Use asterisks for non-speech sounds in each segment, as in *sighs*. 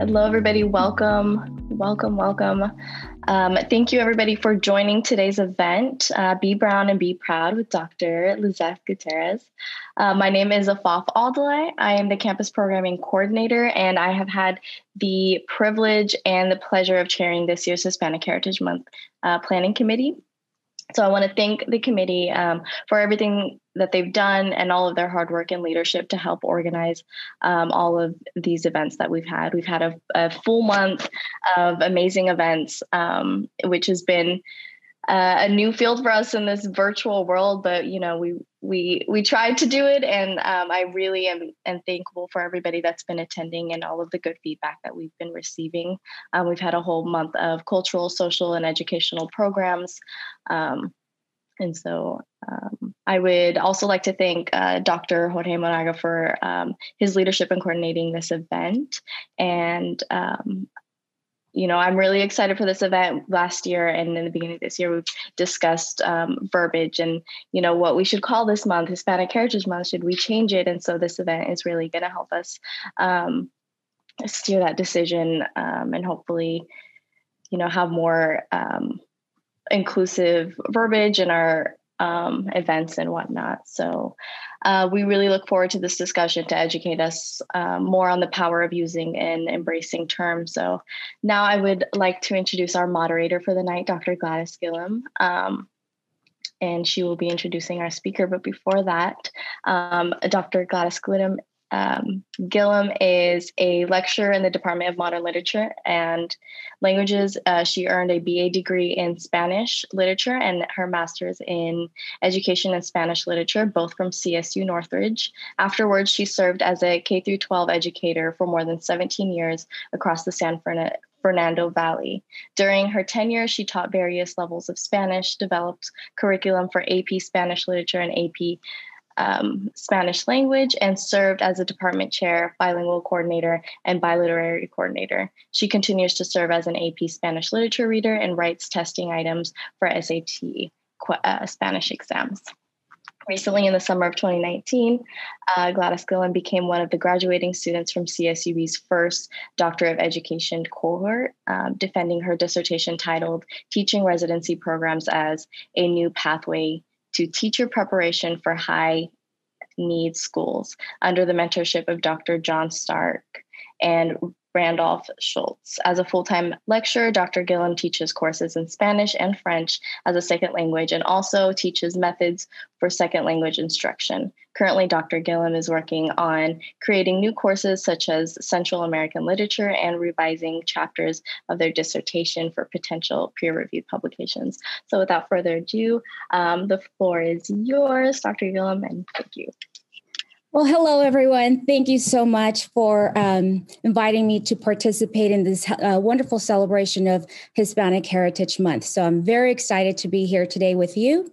Hello, everybody. Welcome, welcome, welcome. Um, thank you, everybody, for joining today's event, uh, Be Brown and Be Proud with Dr. Lizeth Gutierrez. Uh, my name is Afaf Aldalai. I am the campus programming coordinator, and I have had the privilege and the pleasure of chairing this year's Hispanic Heritage Month uh, Planning Committee. So I want to thank the committee um, for everything that they've done and all of their hard work and leadership to help organize um, all of these events that we've had. We've had a, a full month of amazing events, um, which has been uh, a new field for us in this virtual world. But you know, we we we tried to do it, and um, I really am, am thankful for everybody that's been attending and all of the good feedback that we've been receiving. Um, we've had a whole month of cultural, social, and educational programs. Um, and so um, I would also like to thank uh, Dr. Jorge Moraga for um, his leadership in coordinating this event. And, um, you know, I'm really excited for this event. Last year and in the beginning of this year, we've discussed um, verbiage and, you know, what we should call this month, Hispanic Heritage Month. Should we change it? And so this event is really going to help us um, steer that decision um, and hopefully, you know, have more inclusive verbiage in our um, events and whatnot. So uh, we really look forward to this discussion to educate us um, more on the power of using and embracing terms. So now I would like to introduce our moderator for the night, Dr. Gladys Gillum. Um, and she will be introducing our speaker. But before that, um, Dr. Gladys Gillum um, Gillum is a lecturer in the Department of Modern Literature and Languages. Uh, she earned a BA degree in Spanish literature and her master's in education and Spanish literature, both from CSU Northridge. Afterwards, she served as a K 12 educator for more than 17 years across the San Fernando. Fernando Valley. During her tenure, she taught various levels of Spanish, developed curriculum for AP Spanish literature and AP um, Spanish language and served as a department chair, bilingual coordinator, and biliterary coordinator. She continues to serve as an AP Spanish literature reader and writes testing items for SAT uh, Spanish exams. Recently, in the summer of 2019, uh, Gladys Gillum became one of the graduating students from CSUB's first Doctor of Education cohort, um, defending her dissertation titled Teaching Residency Programs as a New Pathway to teacher preparation for high need schools under the mentorship of Dr. John Stark and Randolph Schultz. As a full time lecturer, Dr. Gillum teaches courses in Spanish and French as a second language and also teaches methods for second language instruction. Currently, Dr. Gillum is working on creating new courses such as Central American Literature and revising chapters of their dissertation for potential peer reviewed publications. So, without further ado, um, the floor is yours, Dr. Gillum, and thank you. Well, hello, everyone. Thank you so much for um, inviting me to participate in this uh, wonderful celebration of Hispanic Heritage Month. So I'm very excited to be here today with you.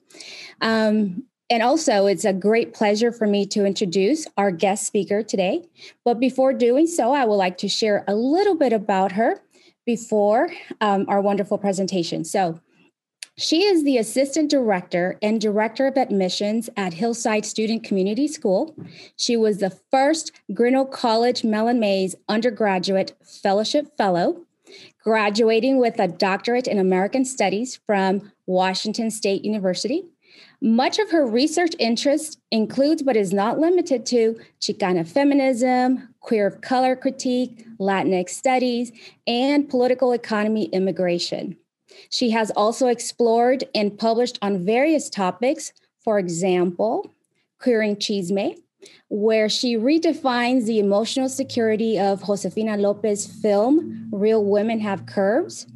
Um, and also, it's a great pleasure for me to introduce our guest speaker today. But before doing so, I would like to share a little bit about her before um, our wonderful presentation. So, she is the assistant director and director of admissions at Hillside Student Community School. She was the first Grinnell College Mellon Mays undergraduate fellowship fellow, graduating with a doctorate in American Studies from Washington State University. Much of her research interest includes, but is not limited to, Chicana feminism, queer of color critique, Latinx studies, and political economy immigration. She has also explored and published on various topics, for example, Queering Chisme, where she redefines the emotional security of Josefina Lopez's film, Real Women Have Curves.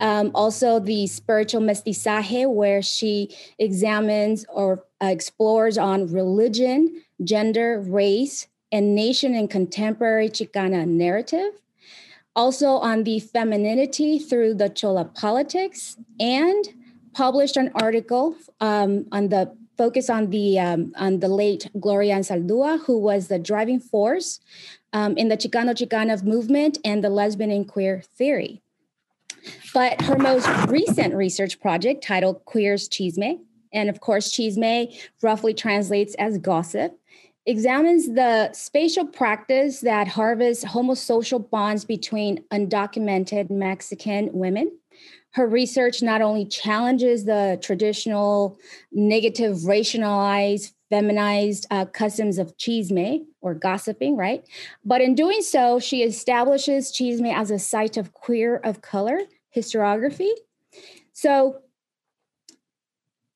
Um, also, the spiritual mestizaje, where she examines or uh, explores on religion, gender, race, and nation in contemporary Chicana narrative also on the femininity through the Chola politics, and published an article um, on the focus on the um, on the late Gloria Anzaldúa, who was the driving force um, in the Chicano Chicana movement and the lesbian and queer theory. But her most recent research project, titled Queer's Chisme, and of course, chisme roughly translates as gossip, examines the spatial practice that harvests homosocial bonds between undocumented Mexican women. Her research not only challenges the traditional negative racialized feminized uh, customs of chisme or gossiping, right? But in doing so, she establishes chisme as a site of queer of color historiography. So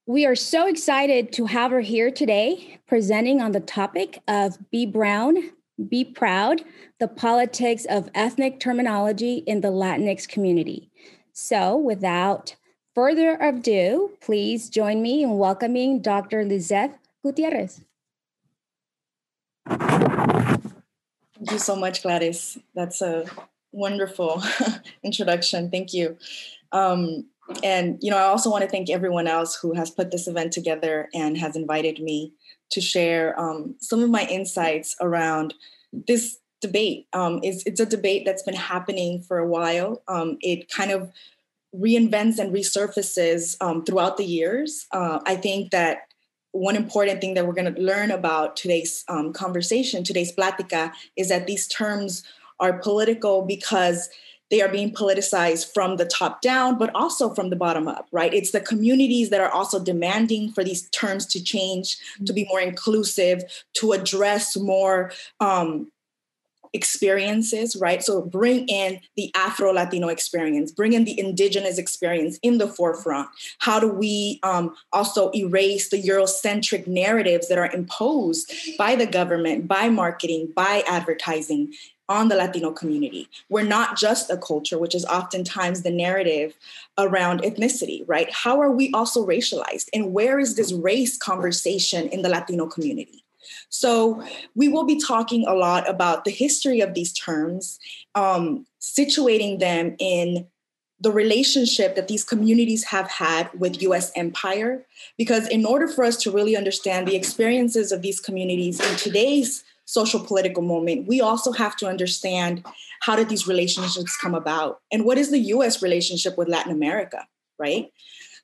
we are so excited to have her here today presenting on the topic of Be Brown, Be Proud, the politics of ethnic terminology in the Latinx community. So without further ado, please join me in welcoming Dr. Lizeth Gutierrez. Thank you so much, Gladys. That's a wonderful *laughs* introduction. Thank you. Um, and you know, I also want to thank everyone else who has put this event together and has invited me to share um, some of my insights around this debate. Um, it's, it's a debate that's been happening for a while. Um, it kind of reinvents and resurfaces um, throughout the years. Uh, I think that one important thing that we're going to learn about today's um, conversation, today's plática, is that these terms are political because they are being politicized from the top down, but also from the bottom up, right? It's the communities that are also demanding for these terms to change, to be more inclusive, to address more um, experiences, right? So bring in the Afro Latino experience, bring in the indigenous experience in the forefront. How do we um, also erase the Eurocentric narratives that are imposed by the government, by marketing, by advertising? On the Latino community. We're not just a culture, which is oftentimes the narrative around ethnicity, right? How are we also racialized? And where is this race conversation in the Latino community? So we will be talking a lot about the history of these terms, um, situating them in the relationship that these communities have had with US empire. Because in order for us to really understand the experiences of these communities in today's social political moment, we also have to understand how did these relationships come about and what is the US relationship with Latin America, right?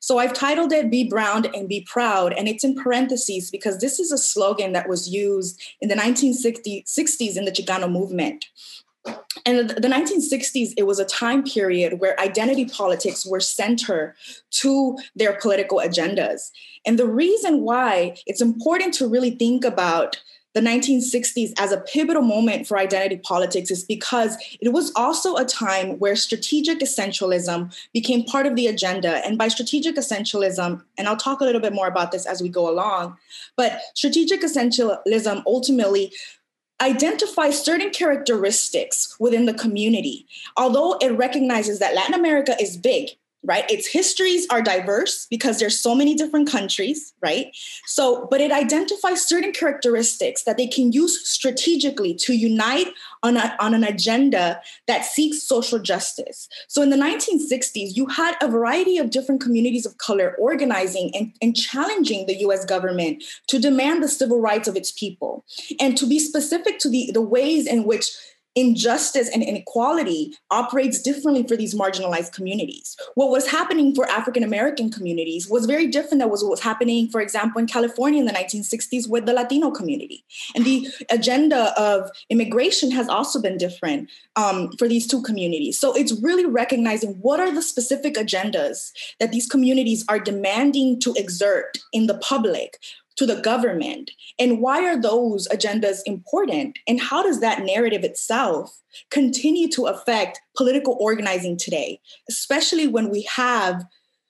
So I've titled it Be Brown and Be Proud, and it's in parentheses because this is a slogan that was used in the 1960s in the Chicano movement. And the 1960s, it was a time period where identity politics were center to their political agendas. And the reason why it's important to really think about the 1960s as a pivotal moment for identity politics is because it was also a time where strategic essentialism became part of the agenda. And by strategic essentialism, and I'll talk a little bit more about this as we go along, but strategic essentialism ultimately identifies certain characteristics within the community. Although it recognizes that Latin America is big, right? Its histories are diverse because there's so many different countries right? So but it identifies certain characteristics that they can use strategically to unite on, a, on an agenda that seeks social justice. So in the 1960s you had a variety of different communities of color organizing and, and challenging the us government to demand the civil rights of its people. And to be specific to the, the ways in which injustice and inequality operates differently for these marginalized communities. What was happening for African American communities was very different than what was happening, for example, in California in the 1960s with the Latino community. And the agenda of immigration has also been different um, for these two communities. So it's really recognizing what are the specific agendas that these communities are demanding to exert in the public to the government? And why are those agendas important? And how does that narrative itself continue to affect political organizing today especially when we have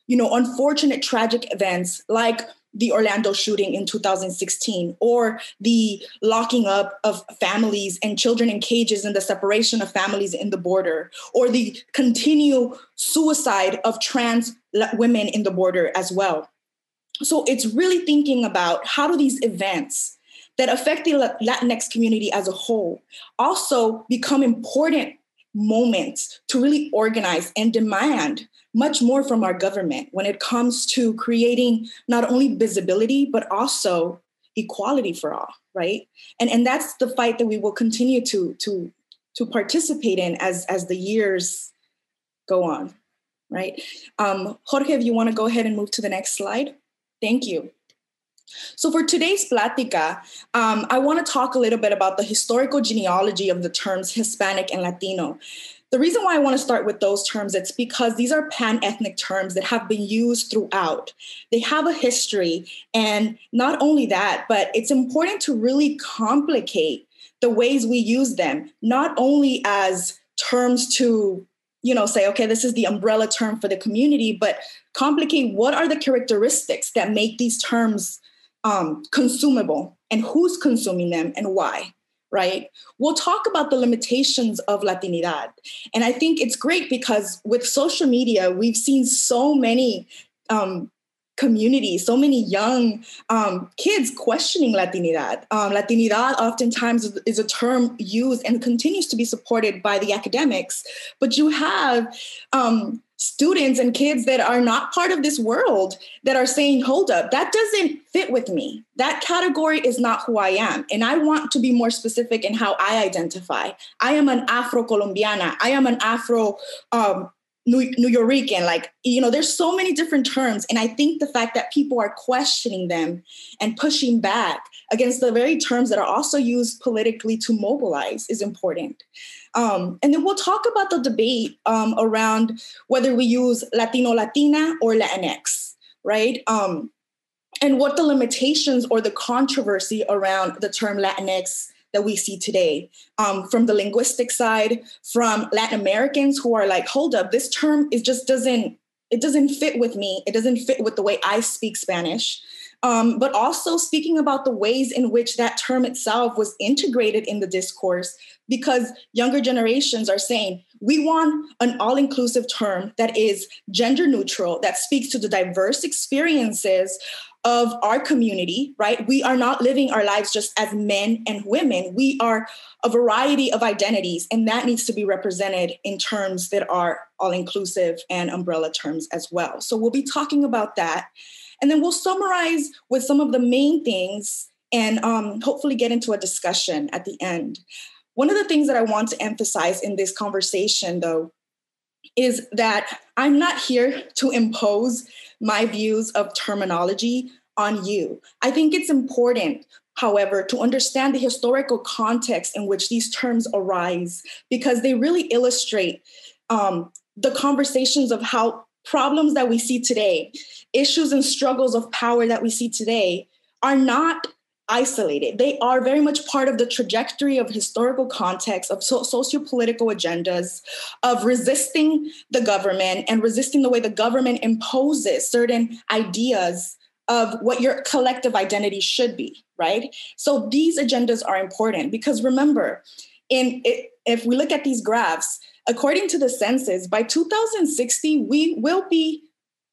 you know unfortunate tragic events like the Orlando shooting in 2016 or the locking up of families and children in cages and the separation of families in the border or the continual suicide of trans women in the border as well so it's really thinking about how do these events that affect the Latinx community as a whole also become important moments to really organize and demand much more from our government when it comes to creating not only visibility but also equality for all right? And and that's the fight that we will continue to to to participate in as as the years go on right? Um jorge if you want to go ahead and move to the next slide Thank you. So, for today's Platica, um, I want to talk a little bit about the historical genealogy of the terms Hispanic and Latino. The reason why I want to start with those terms, it's because these are pan ethnic terms that have been used throughout. They have a history. And not only that, but it's important to really complicate the ways we use them, not only as terms to you know say okay this is the umbrella term for the community but complicate what are the characteristics that make these terms um, consumable and who's consuming them and why right? We'll talk about the limitations of Latinidad. And I think it's great because with social media, we've seen so many um, communities, so many young um, kids questioning Latinidad. Um, Latinidad oftentimes is a term used and continues to be supported by the academics, but you have um, students and kids that are not part of this world that are saying, hold up, that doesn't fit with me. That category is not who I am. And I want to be more specific in how I identify. I am an Afro Colombiana. I am an Afro um, New, Nuyorican. Like, you know, there's so many different terms. And I think the fact that people are questioning them and pushing back against the very terms that are also used politically to mobilize is important. Um, and then we'll talk about the debate um, around whether we use Latino, Latina, or Latinx, right? Um, and what the limitations or the controversy around the term Latinx that we see today um, from the linguistic side, from Latin Americans who are like, hold up, this term is just doesn't it doesn't fit with me. It doesn't fit with the way I speak Spanish um, but also speaking about the ways in which that term itself was integrated in the discourse, because younger generations are saying, we want an all inclusive term that is gender neutral, that speaks to the diverse experiences of our community, right? We are not living our lives just as men and women. We are a variety of identities, and that needs to be represented in terms that are all inclusive and umbrella terms as well. So we'll be talking about that. And then we'll summarize with some of the main things and um, hopefully get into a discussion at the end. One of the things that I want to emphasize in this conversation, though, is that I'm not here to impose my views of terminology on you. I think it's important, however, to understand the historical context in which these terms arise because they really illustrate um, the conversations of how problems that we see today, issues and struggles of power that we see today, are not isolated. They are very much part of the trajectory of historical context, of so- socio-political agendas, of resisting the government and resisting the way the government imposes certain ideas of what your collective identity should be, right? So these agendas are important because remember, in if we look at these graphs, according to the census, by 2060, we will be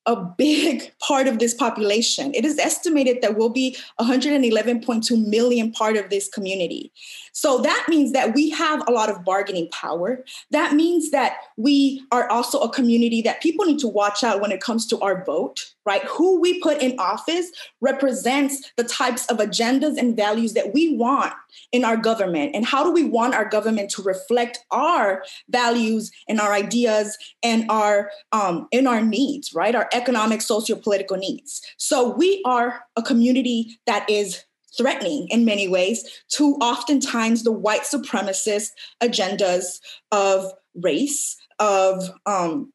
a big *laughs* part of this population. It is estimated that we'll be 111.2 million part of this community. So that means that we have a lot of bargaining power. That means that we are also a community that people need to watch out when it comes to our vote, right? Who we put in office represents the types of agendas and values that we want in our government. And how do we want our government to reflect our values and our ideas and our um, in our needs, right? Our economic, socio-political needs. So we are a community that is threatening in many ways to oftentimes the white supremacist agendas of race, of um,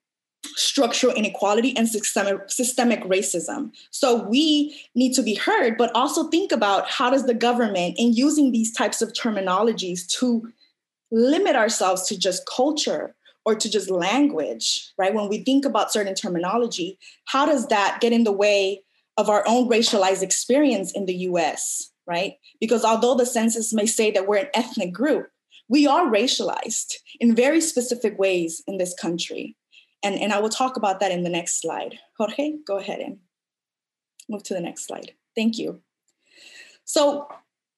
structural inequality and systemic, systemic racism. So we need to be heard, but also think about how does the government, in using these types of terminologies, to limit ourselves to just culture or to just language, right? When we think about certain terminology, how does that get in the way of our own racialized experience in the US, right? Because although the census may say that we're an ethnic group, we are racialized in very specific ways in this country. And, and I will talk about that in the next slide. Jorge, go ahead and move to the next slide. Thank you. So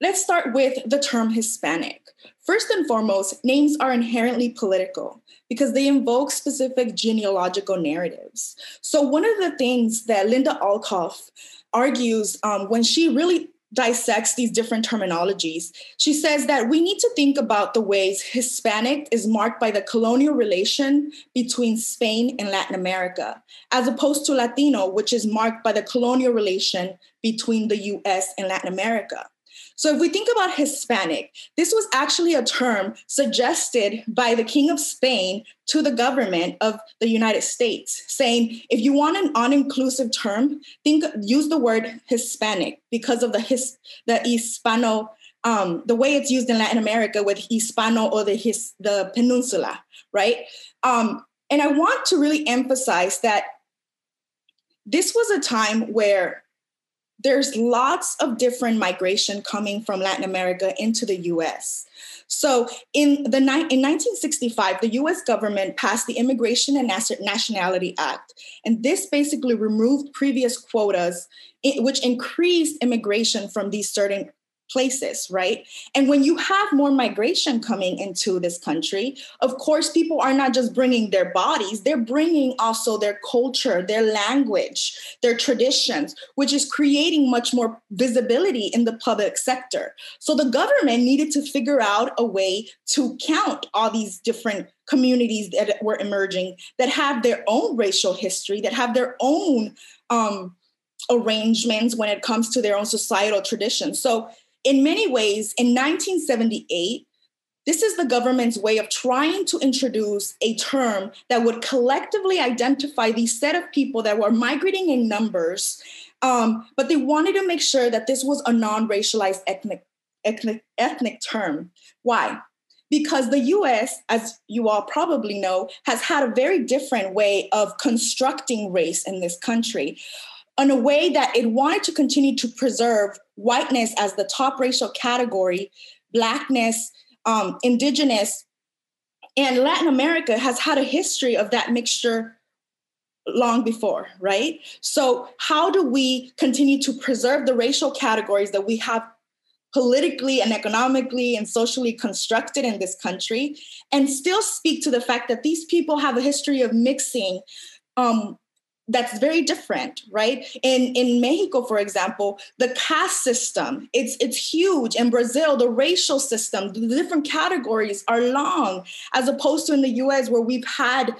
let's start with the term Hispanic. First and foremost, names are inherently political because they invoke specific genealogical narratives. So, one of the things that Linda Alcoff argues um, when she really dissects these different terminologies. She says that we need to think about the ways Hispanic is marked by the colonial relation between Spain and Latin America, as opposed to Latino, which is marked by the colonial relation between the US and Latin America. So if we think about Hispanic, this was actually a term suggested by the King of Spain to the government of the United States, saying if you want an uninclusive term, think use the word Hispanic because of the his the Hispano um, the way it's used in Latin America with Hispano or the his the peninsula, right? Um, and I want to really emphasize that this was a time where there's lots of different migration coming from Latin America into the US. So in the in 1965, the US government passed the Immigration and Nationality Act. And this basically removed previous quotas, which increased immigration from these certain places, right? And when you have more migration coming into this country, of course, people are not just bringing their bodies, they're bringing also their culture, their language, their traditions, which is creating much more visibility in the public sector. So the government needed to figure out a way to count all these different communities that were emerging that have their own racial history, that have their own um, arrangements when it comes to their own societal traditions. So in many ways, in 1978, this is the government's way of trying to introduce a term that would collectively identify these set of people that were migrating in numbers, um, but they wanted to make sure that this was a non-racialized ethnic, ethnic, ethnic term. Why? Because the US, as you all probably know, has had a very different way of constructing race in this country in a way that it wanted to continue to preserve whiteness as the top racial category, blackness, um, indigenous, and Latin America has had a history of that mixture long before, right? So, how do we continue to preserve the racial categories that we have politically and economically and socially constructed in this country and still speak to the fact that these people have a history of mixing um, that's very different right? In in mexico for example the caste system it's it's huge. In brazil the racial system the different categories are long as opposed to in the us where we've had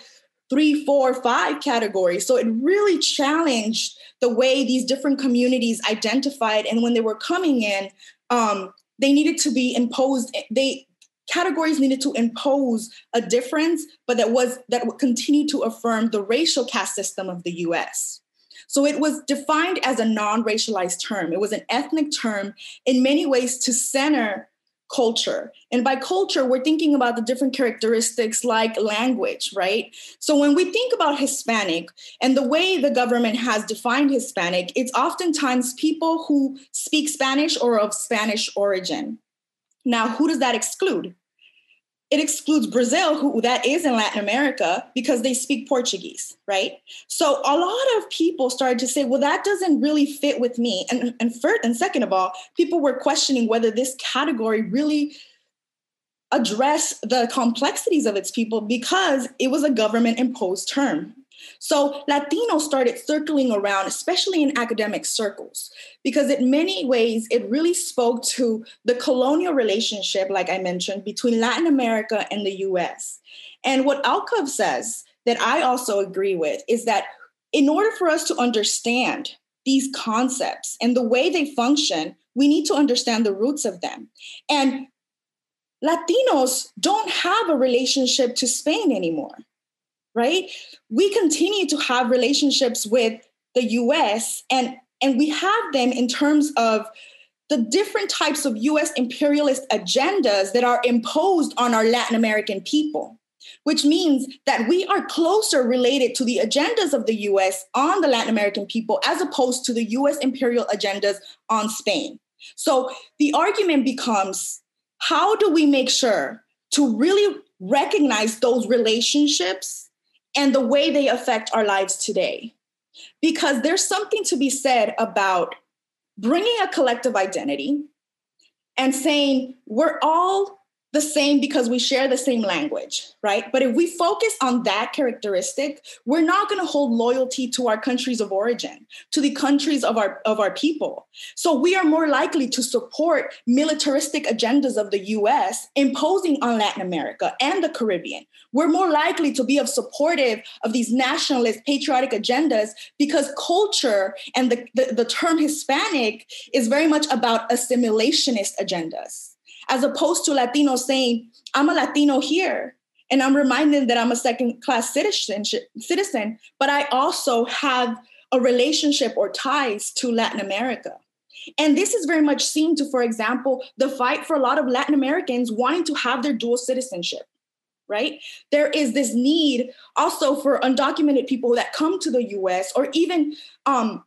three four five categories. So it really challenged the way these different communities identified and when they were coming in um, they needed to be imposed they categories needed to impose a difference, but that was that would continue to affirm the racial caste system of the US. So it was defined as a non-racialized term. It was an ethnic term in many ways to center culture. And by culture, we're thinking about the different characteristics like language, right? So when we think about Hispanic and the way the government has defined Hispanic, it's oftentimes people who speak Spanish or of Spanish origin. Now, who does that exclude? It excludes Brazil, who that is in Latin America, because they speak Portuguese, right? So a lot of people started to say, well, that doesn't really fit with me. And, and first and second of all, people were questioning whether this category really address the complexities of its people because it was a government imposed term so Latinos started circling around, especially in academic circles, because in many ways it really spoke to the colonial relationship, like I mentioned, between Latin America and the US. And what Alcoff says that I also agree with is that in order for us to understand these concepts and the way they function, we need to understand the roots of them. And Latinos don't have a relationship to Spain anymore right? We continue to have relationships with the US and and we have them in terms of the different types of US imperialist agendas that are imposed on our Latin American people, which means that we are closer related to the agendas of the US on the Latin American people as opposed to the US imperial agendas on Spain. So the argument becomes how do we make sure to really recognize those relationships and the way they affect our lives today. Because there's something to be said about bringing a collective identity and saying we're all the same because we share the same language, right? But if we focus on that characteristic, we're not going to hold loyalty to our countries of origin, to the countries of our of our people. So we are more likely to support militaristic agendas of the US imposing on Latin America and the Caribbean. We're more likely to be of supportive of these nationalist patriotic agendas because culture and the, the, the term Hispanic is very much about assimilationist agendas as opposed to Latinos saying, I'm a Latino here. And I'm reminded that I'm a second class citizen, citizen, but I also have a relationship or ties to Latin America. And this is very much seen to, for example, the fight for a lot of Latin Americans wanting to have their dual citizenship, right? There is this need also for undocumented people that come to the US or even um,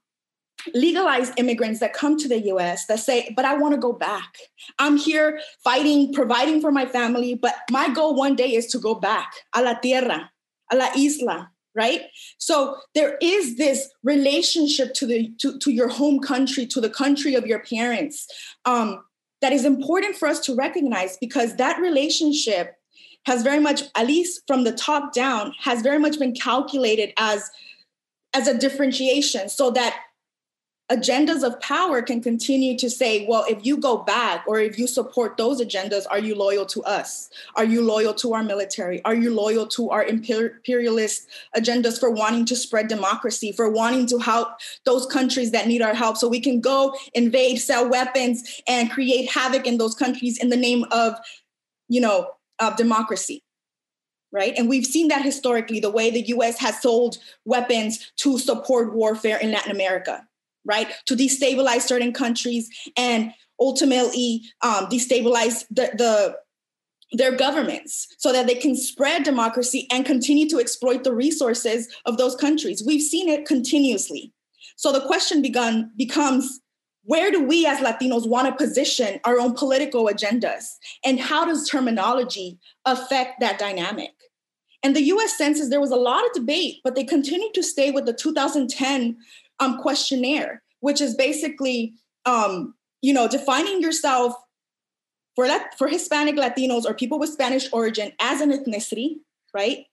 legalized immigrants that come to the US that say, but I want to go back. I'm here fighting, providing for my family, but my goal one day is to go back a la tierra, a la isla, right? So there is this relationship to the to, to your home country, to the country of your parents, um, that is important for us to recognize because that relationship has very much, at least from the top down, has very much been calculated as as a differentiation so that agendas of power can continue to say, well, if you go back or if you support those agendas, are you loyal to us? Are you loyal to our military? Are you loyal to our imperialist agendas for wanting to spread democracy, for wanting to help those countries that need our help so we can go invade, sell weapons, and create havoc in those countries in the name of, you know, of democracy? right? And we've seen that historically, the way the US has sold weapons to support warfare in Latin America right? To destabilize certain countries and ultimately um, destabilize the, the their governments so that they can spread democracy and continue to exploit the resources of those countries. We've seen it continuously. So the question begun becomes where do we as Latinos want to position our own political agendas? And how does terminology affect that dynamic? And the US Census, there was a lot of debate, but they continued to stay with the 2010 um, questionnaire, which is basically, um, you know, defining yourself for that for Hispanic Latinos or people with Spanish origin as an ethnicity, right?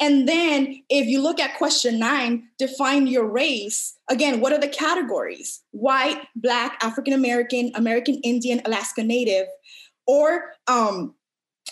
And then if you look at question nine, define your race. Again, what are the categories? White, Black, African American, American Indian, Alaska Native, or um,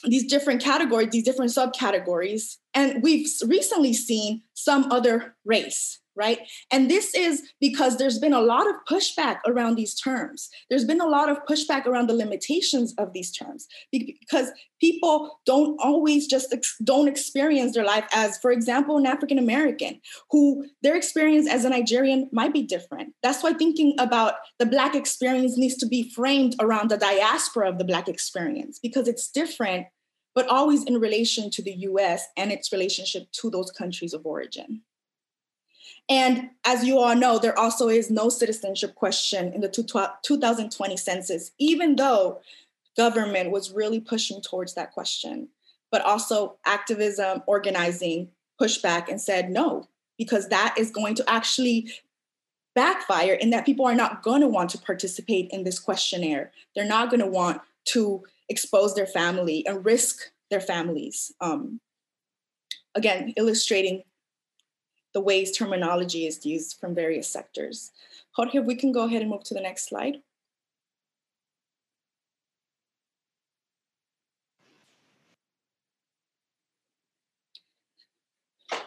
these different categories, these different subcategories. And we've recently seen some other race, right? And this is because there's been a lot of pushback around these terms. There's been a lot of pushback around the limitations of these terms because people don't always just ex- don't experience their life as, for example, an African American who their experience as a Nigerian might be different. That's why thinking about the Black experience needs to be framed around the diaspora of the Black experience because it's different, but always in relation to the US and its relationship to those countries of origin. And as you all know, there also is no citizenship question in the 2020 census, even though government was really pushing towards that question. But also activism, organizing pushed back and said no, because that is going to actually backfire in that people are not going to want to participate in this questionnaire. They're not going to want to expose their family and risk their families. Um, again, illustrating the ways terminology is used from various sectors. Jorge, we can go ahead and move to the next slide.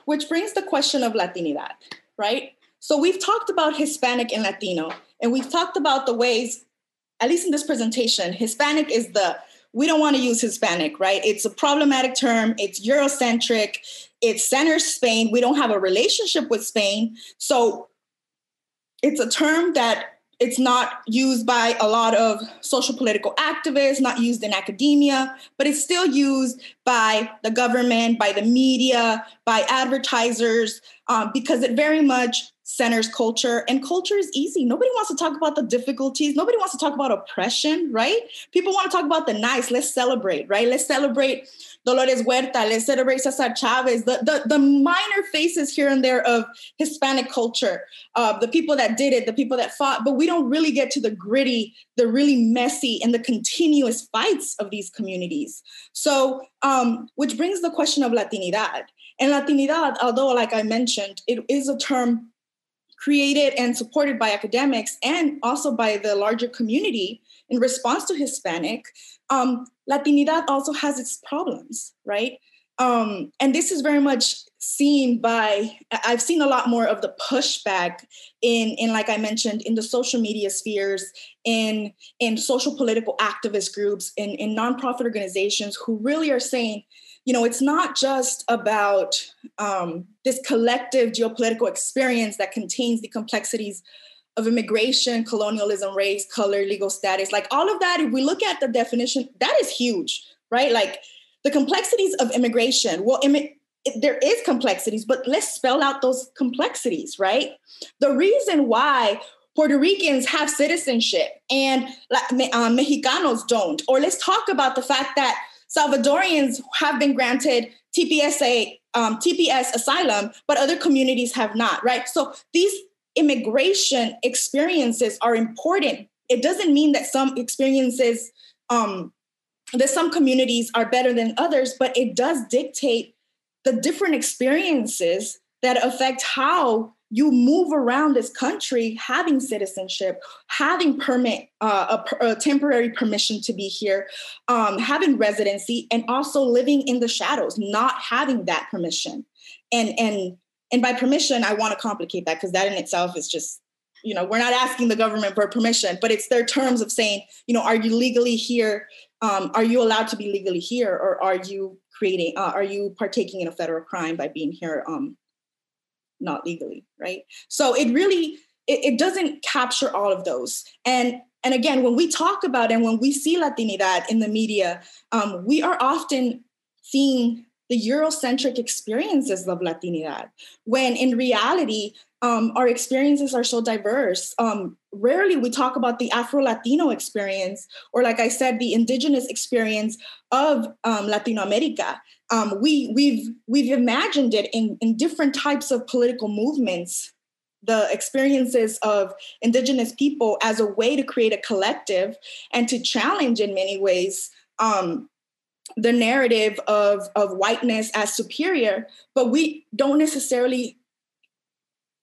Which brings the question of Latinidad, right? So we've talked about Hispanic and Latino, and we've talked about the ways, at least in this presentation, Hispanic is the we don't want to use Hispanic, right? It's a problematic term. It's Eurocentric. It centers Spain. We don't have a relationship with Spain. So it's a term that it's not used by a lot of social political activists, not used in academia, but it's still used by the government, by the media, by advertisers, um, because it very much centers culture and culture is easy. Nobody wants to talk about the difficulties. Nobody wants to talk about oppression right? People want to talk about the nice. Let's celebrate right? Let's celebrate dolores huerta. Let's celebrate cesar chavez. The, the, the minor faces here and there of hispanic culture uh, the people that did it the people that fought but we don't really get to the gritty the really messy and the continuous fights of these communities. So um, which brings the question of latinidad. And latinidad although like i mentioned it is a term created and supported by academics and also by the larger community in response to Hispanic, um, Latinidad also has its problems, right? Um, and this is very much seen by i've seen a lot more of the pushback in in like i mentioned in the social media spheres in in social political activist groups in in nonprofit organizations who really are saying you know, it's not just about um, this collective geopolitical experience that contains the complexities of immigration, colonialism, race, color, legal status, like all of that. If we look at the definition, that is huge, right? Like the complexities of immigration. Well, Im- there is complexities, but let's spell out those complexities, right? The reason why Puerto Ricans have citizenship and um, Mexicanos don't, or let's talk about the fact that Salvadorians have been granted TPSA, um, TPS asylum, but other communities have not, right? So these immigration experiences are important. It doesn't mean that some experiences, um, that some communities are better than others, but it does dictate the different experiences that affect how you move around this country having citizenship, having permit, uh, a, a, temporary permission to be here, um, having residency, and also living in the shadows, not having that permission. And and and by permission, I want to complicate that because that in itself is just, you know, we're not asking the government for permission, but it's their terms of saying, you know, are you legally here? Um, are you allowed to be legally here, or are you creating? Uh, are you partaking in a federal crime by being here um, not legally, right? So it really it, it doesn't capture all of those. And and again, when we talk about and when we see Latinidad in the media, um, we are often seeing the Eurocentric experiences of Latinidad, when in reality, um, our experiences are so diverse. Um, rarely we talk about the Afro Latino experience, or like I said, the indigenous experience of um, Latino America. Um, we, we've, we've imagined it in, in different types of political movements, the experiences of indigenous people as a way to create a collective and to challenge in many ways um, the narrative of, of whiteness as superior, but we don't necessarily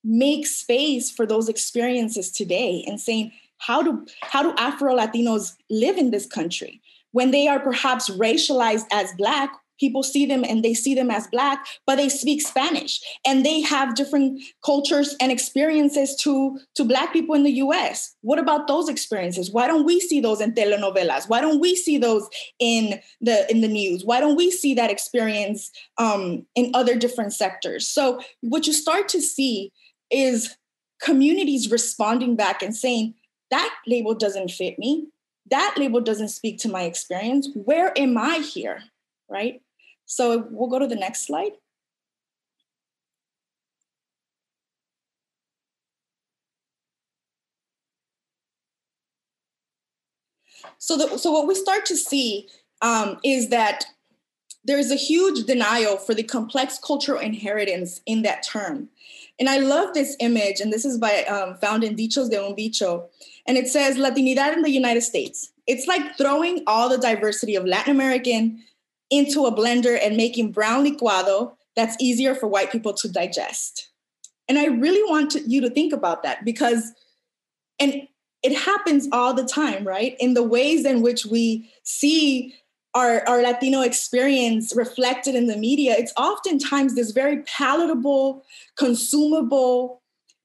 make space for those experiences today and saying how do how do afro latinos live in this country? When they are perhaps racialized as black people see them and they see them as black but they speak spanish and they have different cultures and experiences to to black people in the us what about those experiences why don't we see those in telenovelas why don't we see those in the in the news why don't we see that experience um, in other different sectors so what you start to see is communities responding back and saying, that label doesn't fit me. That label doesn't speak to my experience. Where am I here? Right? So we'll go to the next slide. So, the, so what we start to see um, is that there is a huge denial for the complex cultural inheritance in that term. And I love this image, and this is by um, found in Dichos de un Bicho. And it says Latinidad in the United States. It's like throwing all the diversity of Latin American into a blender and making brown licuado that's easier for white people to digest. And I really want to, you to think about that because, and it happens all the time, right? In the ways in which we see our, our Latino experience reflected in the media, it's oftentimes this very palatable, consumable,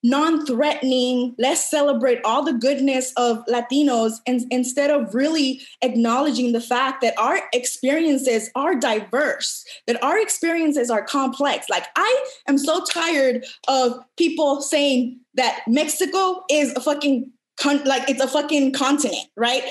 non-threatening let's celebrate all the goodness of latinos and instead of really acknowledging the fact that our experiences are diverse that our experiences are complex like i am so tired of people saying that mexico is a fucking con- like it's a fucking continent right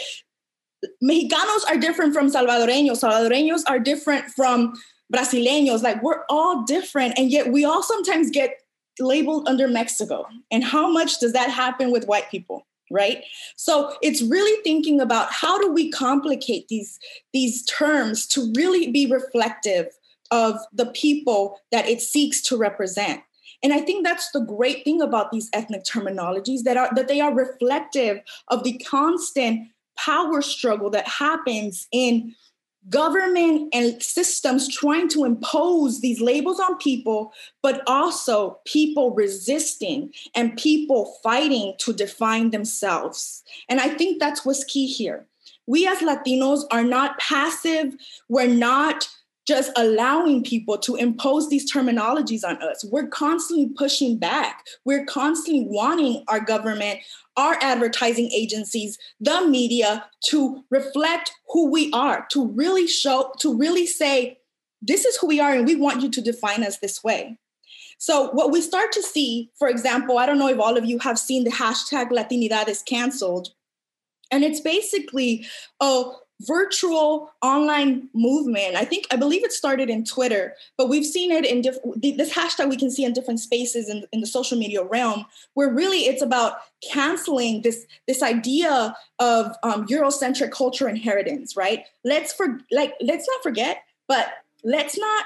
Mexicanos are different from Salvadoreños. Salvadoreños are different from Brasileños. Like we're all different. And yet we all sometimes get labeled under Mexico? And how much does that happen with white people? right so it's really thinking about how do we complicate these these terms to really be reflective of the people that it seeks to represent and i think that's the great thing about these ethnic terminologies that are that they are reflective of the constant power struggle that happens in government and systems trying to impose these labels on people, but also people resisting and people fighting to define themselves. And I think that's what's key here. We as Latinos are not passive, we're not just allowing people to impose these terminologies on us. We're constantly pushing back. We're constantly wanting our government, our advertising agencies, the media to reflect who we are, to really show, to really say, this is who we are, and we want you to define us this way. So, what we start to see, for example, I don't know if all of you have seen the hashtag Latinidad is canceled. And it's basically, oh, virtual online movement. I think I believe it started in Twitter, but we've seen it in different this hashtag we can see in different spaces in, in the social media realm where really it's about canceling this this idea of um, Eurocentric culture inheritance, right? Let's for like let's not forget, but let's not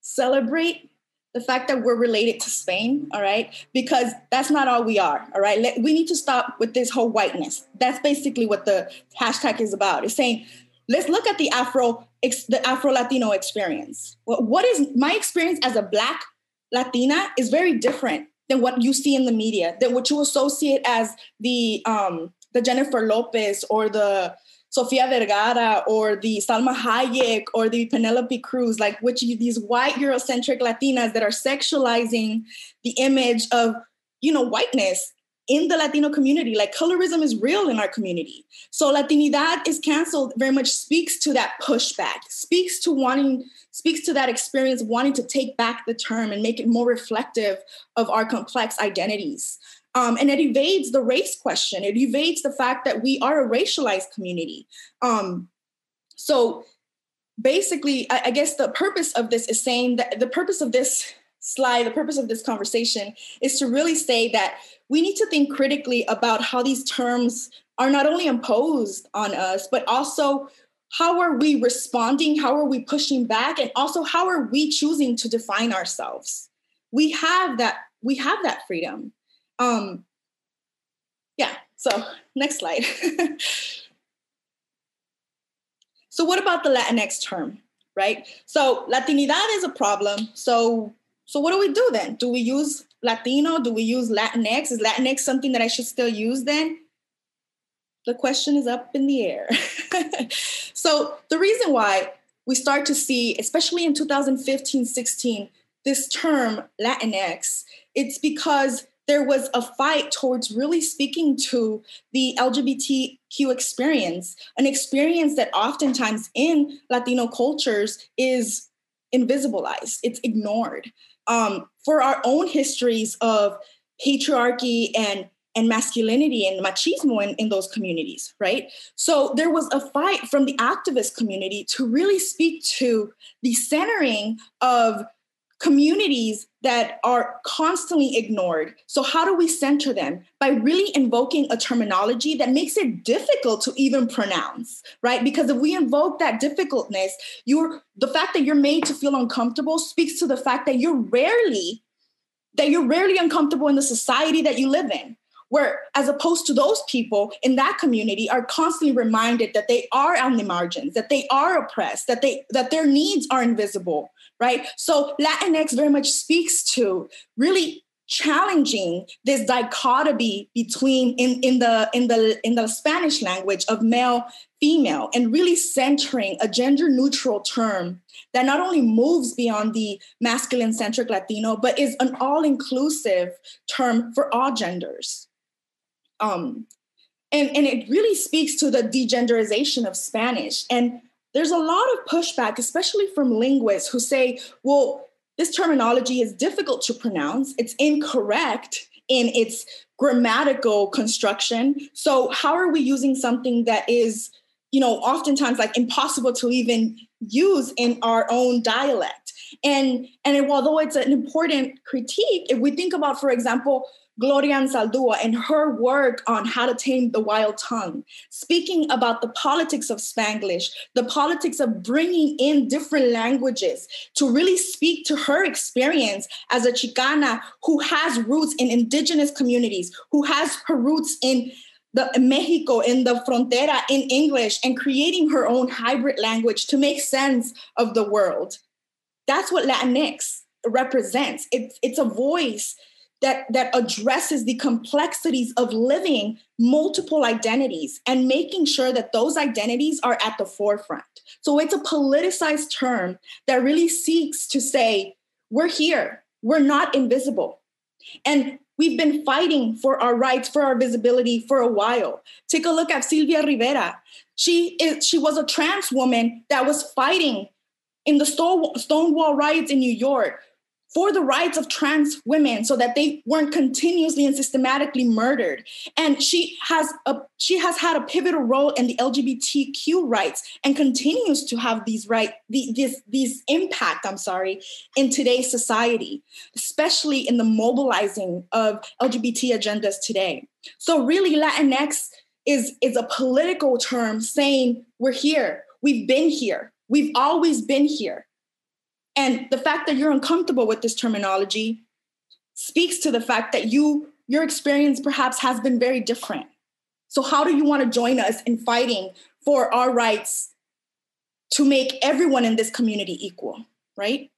celebrate the fact that we're related to Spain, all right? Because that's not all we are, all right? Let, we need to stop with this whole whiteness. That's basically what the hashtag is about. It's saying, let's look at the Afro, the Afro Latino experience. what is my experience as a Black Latina is very different than what you see in the media, than what you associate as the um, the Jennifer Lopez or the Sofia Vergara or the Salma Hayek or the Penelope Cruz, like which these white Eurocentric Latinas that are sexualizing the image of, you know, whiteness in the Latino community. Like colorism is real in our community. So Latinidad is canceled very much speaks to that pushback, speaks to wanting, speaks to that experience, wanting to take back the term and make it more reflective of our complex identities. Um, and it evades the race question. It evades the fact that we are a racialized community. Um, so basically, I, I guess the purpose of this is saying that the purpose of this slide, the purpose of this conversation is to really say that we need to think critically about how these terms are not only imposed on us, but also how are we responding? How are we pushing back? And also, how are we choosing to define ourselves? We have that, we have that freedom. Um, yeah, so *laughs* next slide. *laughs* so what about the Latinx term, right? So Latinidad is a problem. So so what do we do then? Do we use Latino? Do we use Latinx? Is Latinx something that I should still use then? The question is up in the air. *laughs* so the reason why we start to see, especially in 2015, 16, this term Latinx, it's because there was a fight towards really speaking to the LGBTQ experience, an experience that oftentimes in Latino cultures is invisibilized, it's ignored. Um, for our own histories of patriarchy and and masculinity and machismo in, in those communities, right? So there was a fight from the activist community to really speak to the centering of communities that are constantly ignored. So, how do we center them? By really invoking a terminology that makes it difficult to even pronounce, right? Because if we invoke that difficultness, you're the fact that you're made to feel uncomfortable speaks to the fact that you're rarely that you're rarely uncomfortable in the society that you live in where as opposed to those people in that community are constantly reminded that they are on the margins that they are oppressed that they that their needs are invisible right? So Latinx very much speaks to really challenging this dichotomy between in, in the in the in the Spanish language of male female and really centering a gender neutral term that not only moves beyond the masculine centric Latino but is an all inclusive term for all genders. Um, and, and it really speaks to the degenderization of Spanish. And there's a lot of pushback, especially from linguists who say, well, this terminology is difficult to pronounce, it's incorrect in its grammatical construction. So, how are we using something that is, you know, oftentimes like impossible to even use in our own dialect? And, and although it's an important critique, if we think about, for example, Gloria Anzaldúa and her work on how to tame the wild tongue, speaking about the politics of Spanglish, the politics of bringing in different languages to really speak to her experience as a Chicana who has roots in indigenous communities, who has her roots in the Mexico in the frontera in English and creating her own hybrid language to make sense of the world. That's what Latinx represents. It's, it's a voice that, that addresses the complexities of living multiple identities and making sure that those identities are at the forefront. So it's a politicized term that really seeks to say, we're here, we're not invisible. And we've been fighting for our rights, for our visibility for a while. Take a look at Sylvia Rivera. She is she was a trans woman that was fighting in the Stonewall riots in New York for the rights of trans women so that they weren't continuously and systematically murdered. And she has a she has had a pivotal role in the lgbtq rights and continues to have these right the, this these impact i'm sorry in today's society especially in the mobilizing of lgbt agendas today. So really latinx is is a political term saying we're here. We've been here. We've always been here and the fact that you're uncomfortable with this terminology speaks to the fact that you your experience perhaps has been very different. So how do you want to join us in fighting for our rights to make everyone in this community equal, right?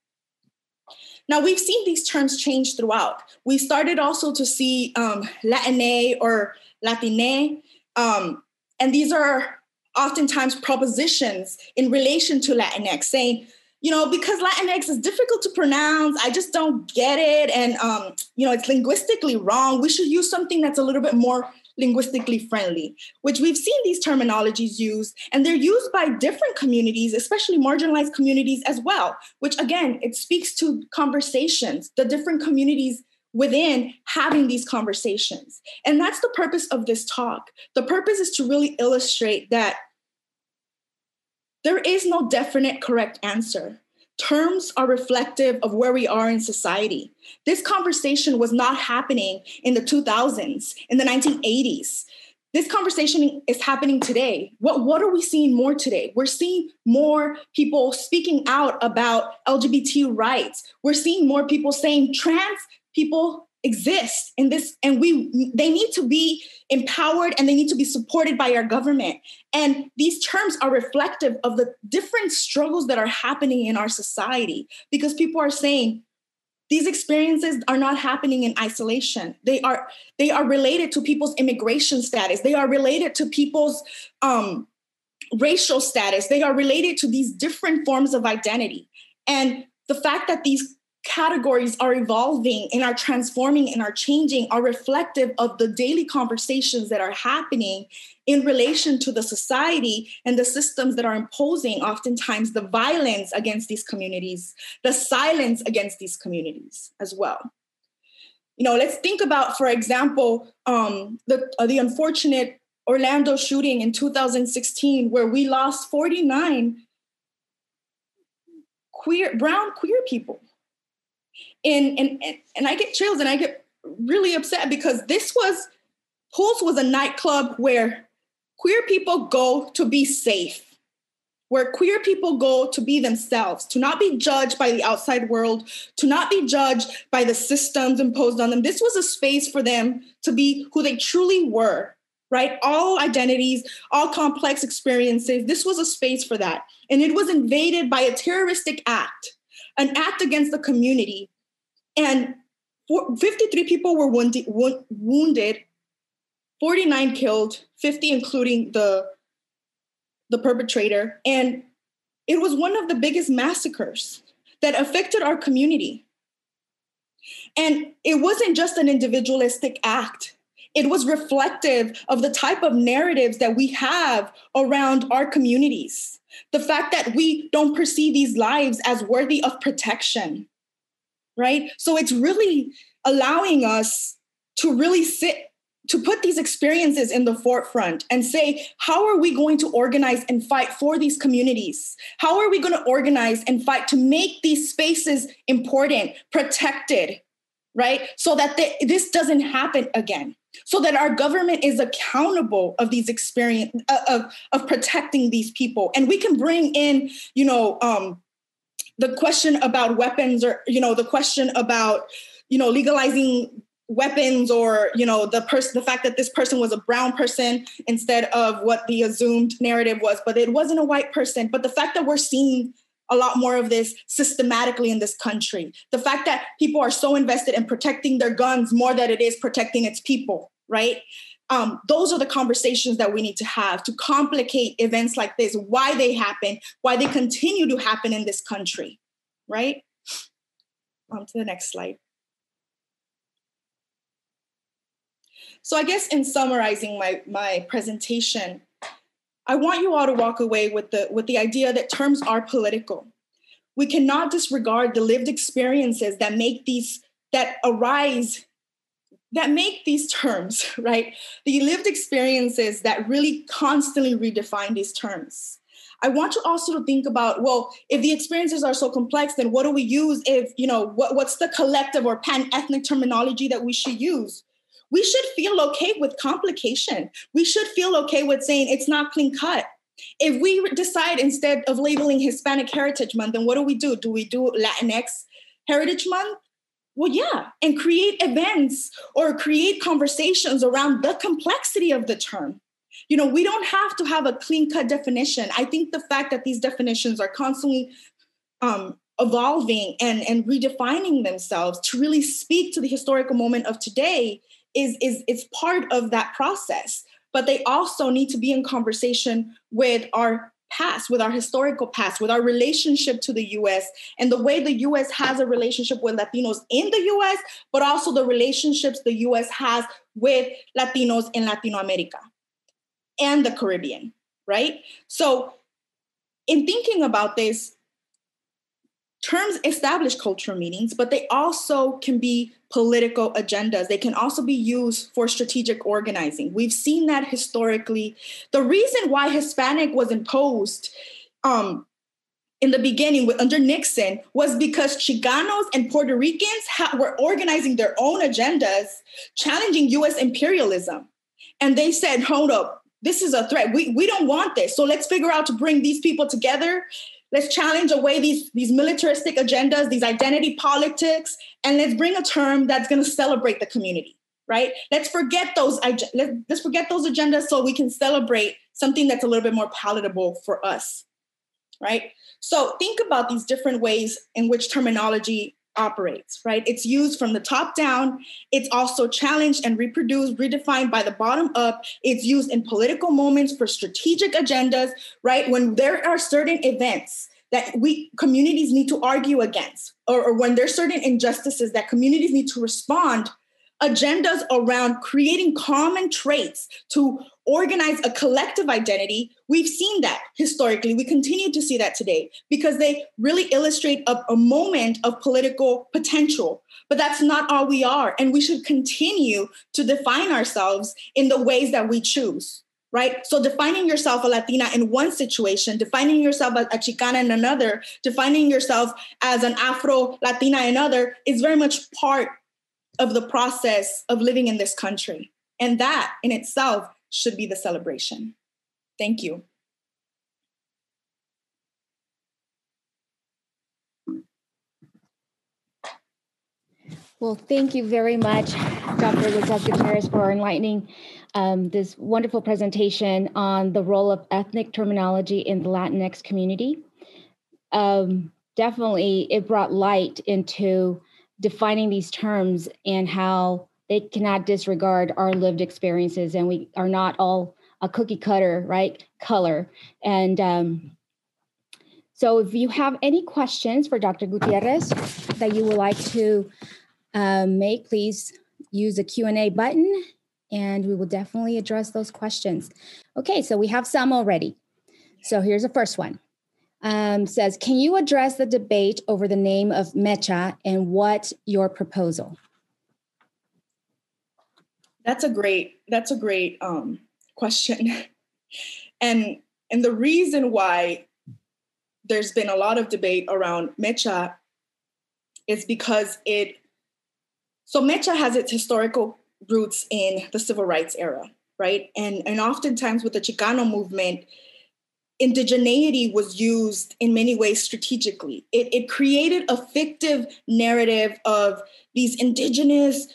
Now we've seen these terms change throughout. We started also to see um, Latine or Latine, um, and these are oftentimes propositions in relation to Latinx, saying you know, because Latinx is difficult to pronounce. I just don't get it. And, um, you know, it's linguistically wrong. We should use something that's a little bit more linguistically friendly, which we've seen these terminologies used, and they're used by different communities, especially marginalized communities as well, which again, it speaks to conversations, the different communities within having these conversations. And that's the purpose of this talk. The purpose is to really illustrate that there is no definite correct answer. Terms are reflective of where we are in society. This conversation was not happening in the 2000s, in the 1980s. This conversation is happening today. What, what are we seeing more today? We're seeing more people speaking out about LGBT rights. We're seeing more people saying trans people exist in this and we they need to be empowered and they need to be supported by our government. And these terms are reflective of the different struggles that are happening in our society because people are saying these experiences are not happening in isolation. They are they are related to people's immigration status. They are related to people's um, racial status. They are related to these different forms of identity. And the fact that these categories are evolving and are transforming and are changing are reflective of the daily conversations that are happening in relation to the society and the systems that are imposing oftentimes the violence against these communities, the silence against these communities as well. You know, let's think about, for example, um, the, uh, the unfortunate Orlando shooting in 2016, where we lost 49 queer, brown queer people and and and I get chills and I get really upset because this was Pulse was a nightclub where queer people go to be safe, where queer people go to be themselves, to not be judged by the outside world, to not be judged by the systems imposed on them. This was a space for them to be who they truly were, right? All identities, all complex experiences. This was a space for that. And it was invaded by a terroristic act, an act against the community and 53 people were wounded, wounded 49 killed, 50 including the, the perpetrator. And it was one of the biggest massacres that affected our community. And it wasn't just an individualistic act. It was reflective of the type of narratives that we have around our communities. The fact that we don't perceive these lives as worthy of protection, right? So it's really allowing us to really sit to put these experiences in the forefront and say, how are we going to organize and fight for these communities? How are we going to organize and fight to make these spaces important, protected, right? So that this doesn't happen again. So that our government is accountable of these experience uh, of, of protecting these people, and we can bring in, you know, um, the question about weapons, or you know, the question about, you know, legalizing weapons or you know the person the fact that this person was a brown person instead of what the assumed narrative was. But it wasn't a white person. But the fact that we're seeing a lot more of this systematically in this country the fact that people are so invested in protecting their guns more than it is protecting its people right um, those are the conversations that we need to have to complicate events like this why they happen why they continue to happen in this country right on to the next slide So I guess in summarizing my, my presentation, I want you all to walk away with the, with the idea that terms are political. We cannot disregard the lived experiences that make these, that arise, that make these terms, *laughs* right? The lived experiences that really constantly redefine these terms. I want you also to think about, well, if the experiences are so complex, then what do we use if, you know, what, what's the collective or pan-ethnic terminology that we should use? we should feel okay with complication. We should feel okay with saying it's not clean cut. If we decide instead of labeling Hispanic Heritage Month, then what do we do? Do we do Latinx Heritage Month? Well, yeah, and create events or create conversations around the complexity of the term. You know, we don't have to have a clean cut definition. I think the fact that these definitions are constantly um, evolving and, and redefining themselves to really speak to the historical moment of today is is is part of that process but they also need to be in conversation with our past with our historical past with our relationship to the US and the way the US has a relationship with Latinos in the US but also the relationships the US has with Latinos in Latino America and the Caribbean right? So in thinking about this terms establish cultural meanings, but they also can be political agendas. They can also be used for strategic organizing. We've seen that historically. The reason why Hispanic was imposed um, in the beginning with, under Nixon was because Chicanos and Puerto Ricans ha- were organizing their own agendas, challenging US imperialism. And they said, hold up, this is a threat. We, we don't want this. So let's figure out to bring these people together let's challenge away these, these militaristic agendas, these identity politics, and let's bring a term that's going to celebrate the community, right? Let's forget those let's forget those agendas so we can celebrate something that's a little bit more palatable for us, right? So think about these different ways in which terminology operates, right? It's used from the top down. It's also challenged and reproduced, redefined by the bottom up. It's used in political moments for strategic agendas, right? When there are certain events that we communities need to argue against, or, or when there's certain injustices that communities need to respond agendas around creating common traits to organize a collective identity. We've seen that historically. We continue to see that today because they really illustrate a, a, moment of political potential. But that's not all we are. And we should continue to define ourselves in the ways that we choose. Right? So defining yourself a Latina in one situation, defining yourself as a Chicana in another, defining yourself as an Afro Latina in another is very much part of the process of living in this country. And that in itself should be the celebration. Thank you. Well, thank you very much, Dr. Lizeth Gutierrez, for enlightening um, this wonderful presentation on the role of ethnic terminology in the Latinx community. Um, definitely, it brought light into defining these terms and how they cannot disregard our lived experiences and we are not all a cookie cutter right? Color. And um, so if you have any questions for dr gutierrez that you would like to um, make please use the q&a button and we will definitely address those questions. Okay so we have some already. So here's the first one. Um, says, can you address the debate over the name of Mecha and what your proposal? That's a great that's a great um, question, *laughs* and and the reason why there's been a lot of debate around Mecha is because it so Mecha has its historical roots in the civil rights era, right? And and oftentimes with the Chicano movement, indigeneity was used in many ways strategically. It, it created a fictive narrative of these indigenous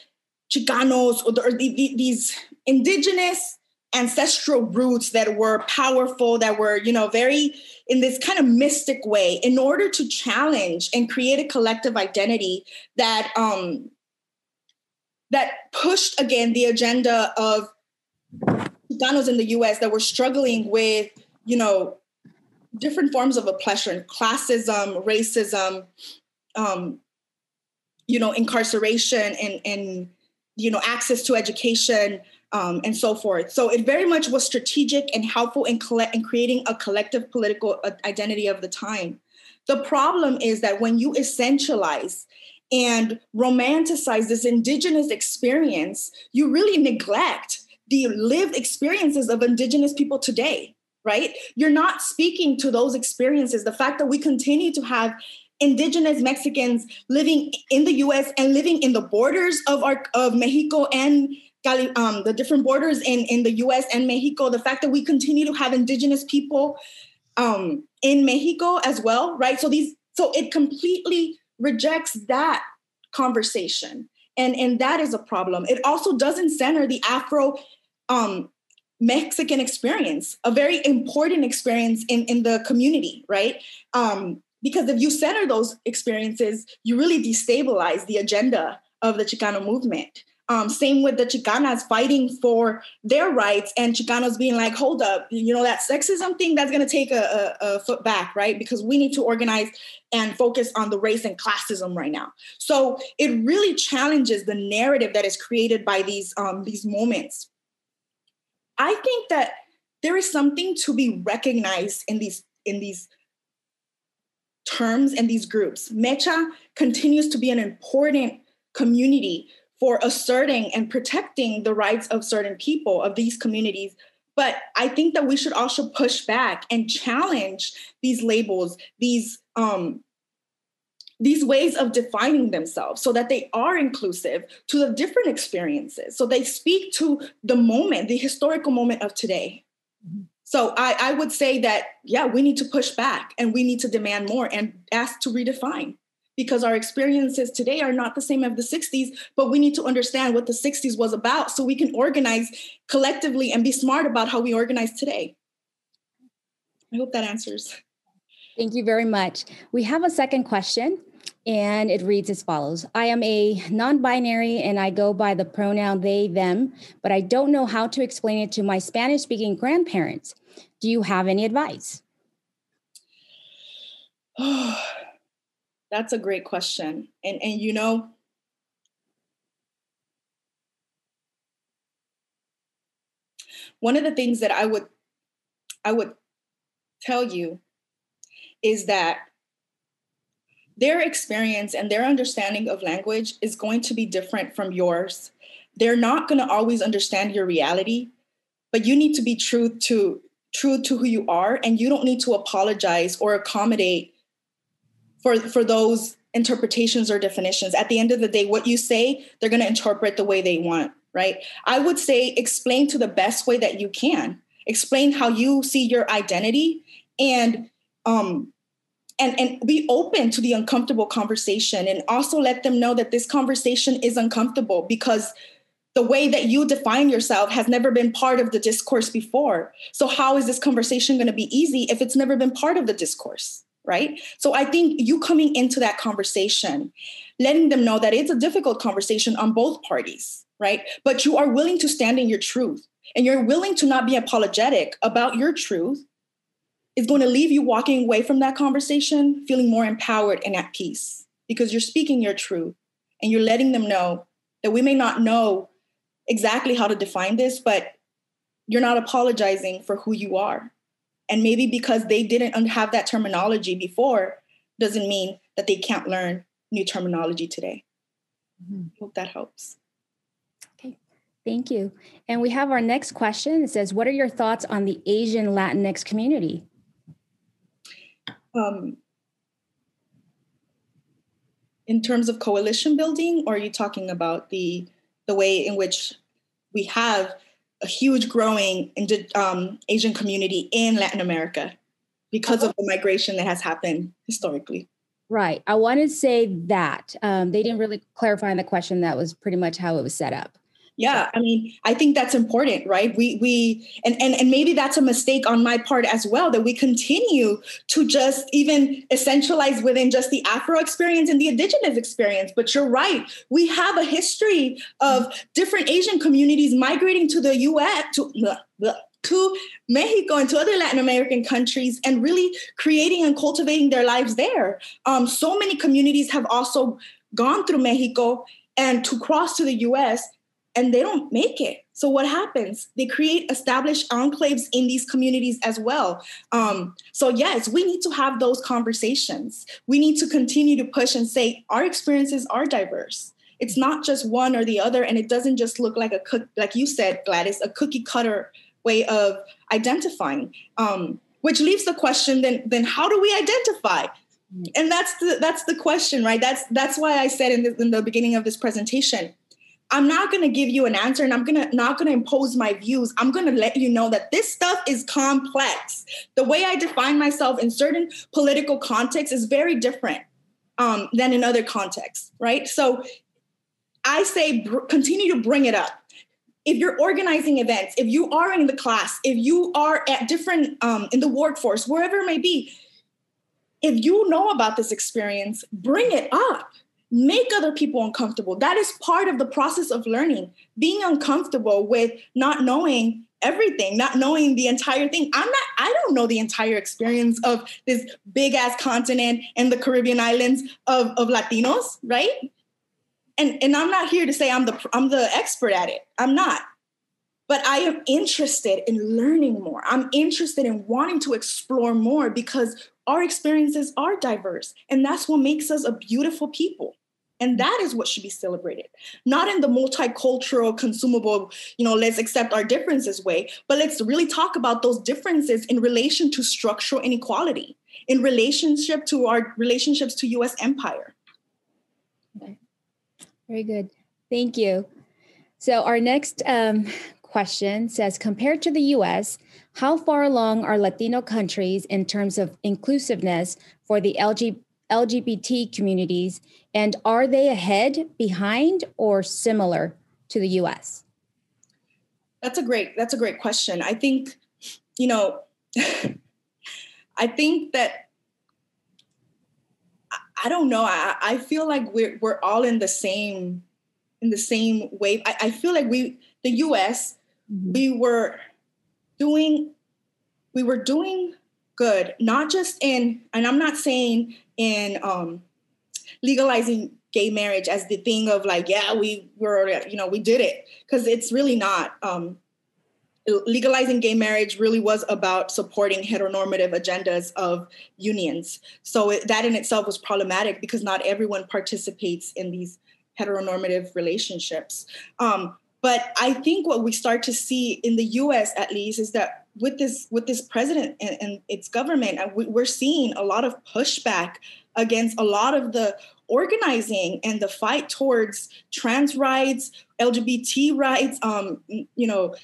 Chicanos or, the, or the, the, these indigenous ancestral roots that were powerful, that were, you know, very in this kind of mystic way in order to challenge and create a collective identity that um that pushed again the agenda of Chicanos in the US that were struggling with you know, different forms of oppression, classism, racism, um, you know, incarceration and, and, you know, access to education um, and so forth. So it very much was strategic and helpful in, in creating a collective political uh, identity of the time. The problem is that when you essentialize and romanticize this indigenous experience, you really neglect the lived experiences of indigenous people today right? You're not speaking to those experiences. The fact that we continue to have indigenous Mexicans living in the US and living in the borders of our of Mexico and um, the different borders in, in the US and Mexico, the fact that we continue to have indigenous people um, in Mexico as well, right? So these so it completely rejects that conversation. And, and that is a problem. It also doesn't center the Afro um, Mexican experience, a very important experience in, in the community, right? Um, because if you center those experiences, you really destabilize the agenda of the Chicano movement. Um, same with the Chicanas fighting for their rights and Chicanos being like, hold up, you know, that sexism thing, that's going to take a, a, a, foot back, right? Because we need to organize and focus on the race and classism right now. So it really challenges the narrative that is created by these, um, these moments I think that there is something to be recognized in these in these terms and these groups. Mecha continues to be an important community for asserting and protecting the rights of certain people of these communities. But I think that we should also push back and challenge these labels, these um, these ways of defining themselves so that they are inclusive to the different experiences. So they speak to the moment, the historical moment of today. Mm-hmm. So I, I would say that, yeah, we need to push back and we need to demand more and ask to redefine because our experiences today are not the same as the 60s, but we need to understand what the 60s was about so we can organize collectively and be smart about how we organize today. I hope that answers. Thank you very much. We have a second question and it reads as follows I am a non binary and I go by the pronoun they, them, but I don't know how to explain it to my Spanish speaking grandparents. Do you have any advice? Oh, *sighs* that's a great question. And, and you know, one of the things that I would I would tell you is that their experience and their understanding of language is going to be different from yours. They're not going to always understand your reality, but you need to be true to true to who you are and you don't need to apologize or accommodate for for those interpretations or definitions. At the end of the day, what you say, they're going to interpret the way they want, right? I would say explain to the best way that you can. Explain how you see your identity and um and, and be open to the uncomfortable conversation and also let them know that this conversation is uncomfortable because the way that you define yourself has never been part of the discourse before. So, how is this conversation going to be easy if it's never been part of the discourse? Right. So, I think you coming into that conversation, letting them know that it's a difficult conversation on both parties, right? But you are willing to stand in your truth and you're willing to not be apologetic about your truth is going to leave you walking away from that conversation feeling more empowered and at peace because you're speaking your truth and you're letting them know that we may not know exactly how to define this, but you're not apologizing for who you are. And maybe because they didn't have that terminology before doesn't mean that they can't learn new terminology today. Mm-hmm. Hope that helps. Okay. Thank you. And we have our next question. It says, What are your thoughts on the Asian Latinx community? Um, in terms of coalition building, or are you talking about the the way in which we have a huge growing um, Asian community in Latin America because of the migration that has happened historically? Right. I want to say that um, they didn't really clarify in the question. That was pretty much how it was set up yeah i mean i think that's important right we we and, and and maybe that's a mistake on my part as well that we continue to just even essentialize within just the afro experience and the indigenous experience but you're right we have a history of different asian communities migrating to the us to to Mexico and to other Latin American countries and really creating and cultivating their lives there. Um, so many communities have also gone through Mexico and to cross to the US and they don't make it. So what happens? They create established enclaves in these communities as well. Um, so yes, we need to have those conversations. We need to continue to push and say our experiences are diverse. It's not just one or the other, and it doesn't just look like a cook, like you said, Gladys, a cookie cutter way of identifying. Um, which leaves the question: then, then how do we identify? And that's the that's the question, right? That's that's why I said in the, in the beginning of this presentation I'm not going to give you an answer and I'm going to not going to impose my views. I'm going to let you know that this stuff is complex. The way I define myself in certain political contexts is very different um, than in other contexts, right? So I say br- continue to bring it up. If you're organizing events, if you are in the class, if you are at different um, in the workforce, wherever it may be, if you know about this experience, bring it up make other people uncomfortable. That is part of the process of learning, being uncomfortable with not knowing everything, not knowing the entire thing. I'm not, I don't know the entire experience of this big ass continent and the Caribbean islands of, of Latinos, right? And, and I'm not here to say I'm the I'm the expert at it. I'm not. But I am interested in learning more. I'm interested in wanting to explore more because our experiences are diverse. And that's what makes us a beautiful people. And that is what should be celebrated, not in the multicultural, consumable, you know, let's accept our differences way, but let's really talk about those differences in relation to structural inequality, in relationship to our relationships to US empire. Okay. Very good. Thank you. So, our next um, question says Compared to the US, how far along are Latino countries in terms of inclusiveness for the LGBT? LGBT communities? And are they ahead, behind, or similar to the US? That's a great that's a great question. I think, you know, *laughs* I think that I don't know. I, I feel like we're we're all in the same in the same wave. I, I feel like we the US, mm-hmm. we were doing we were doing good, not just in, and I'm not saying in um, legalizing gay marriage as the thing of like, yeah, we were, you know, we did it, because it's really not. Um, legalizing gay marriage really was about supporting heteronormative agendas of unions. So it, that in itself was problematic because not everyone participates in these heteronormative relationships. Um, but I think what we start to see in the U.S. at least is that with this with this president and, and its government, we're seeing a lot of pushback against a lot of the organizing and the fight towards trans rights, LGBT rights, um, you know,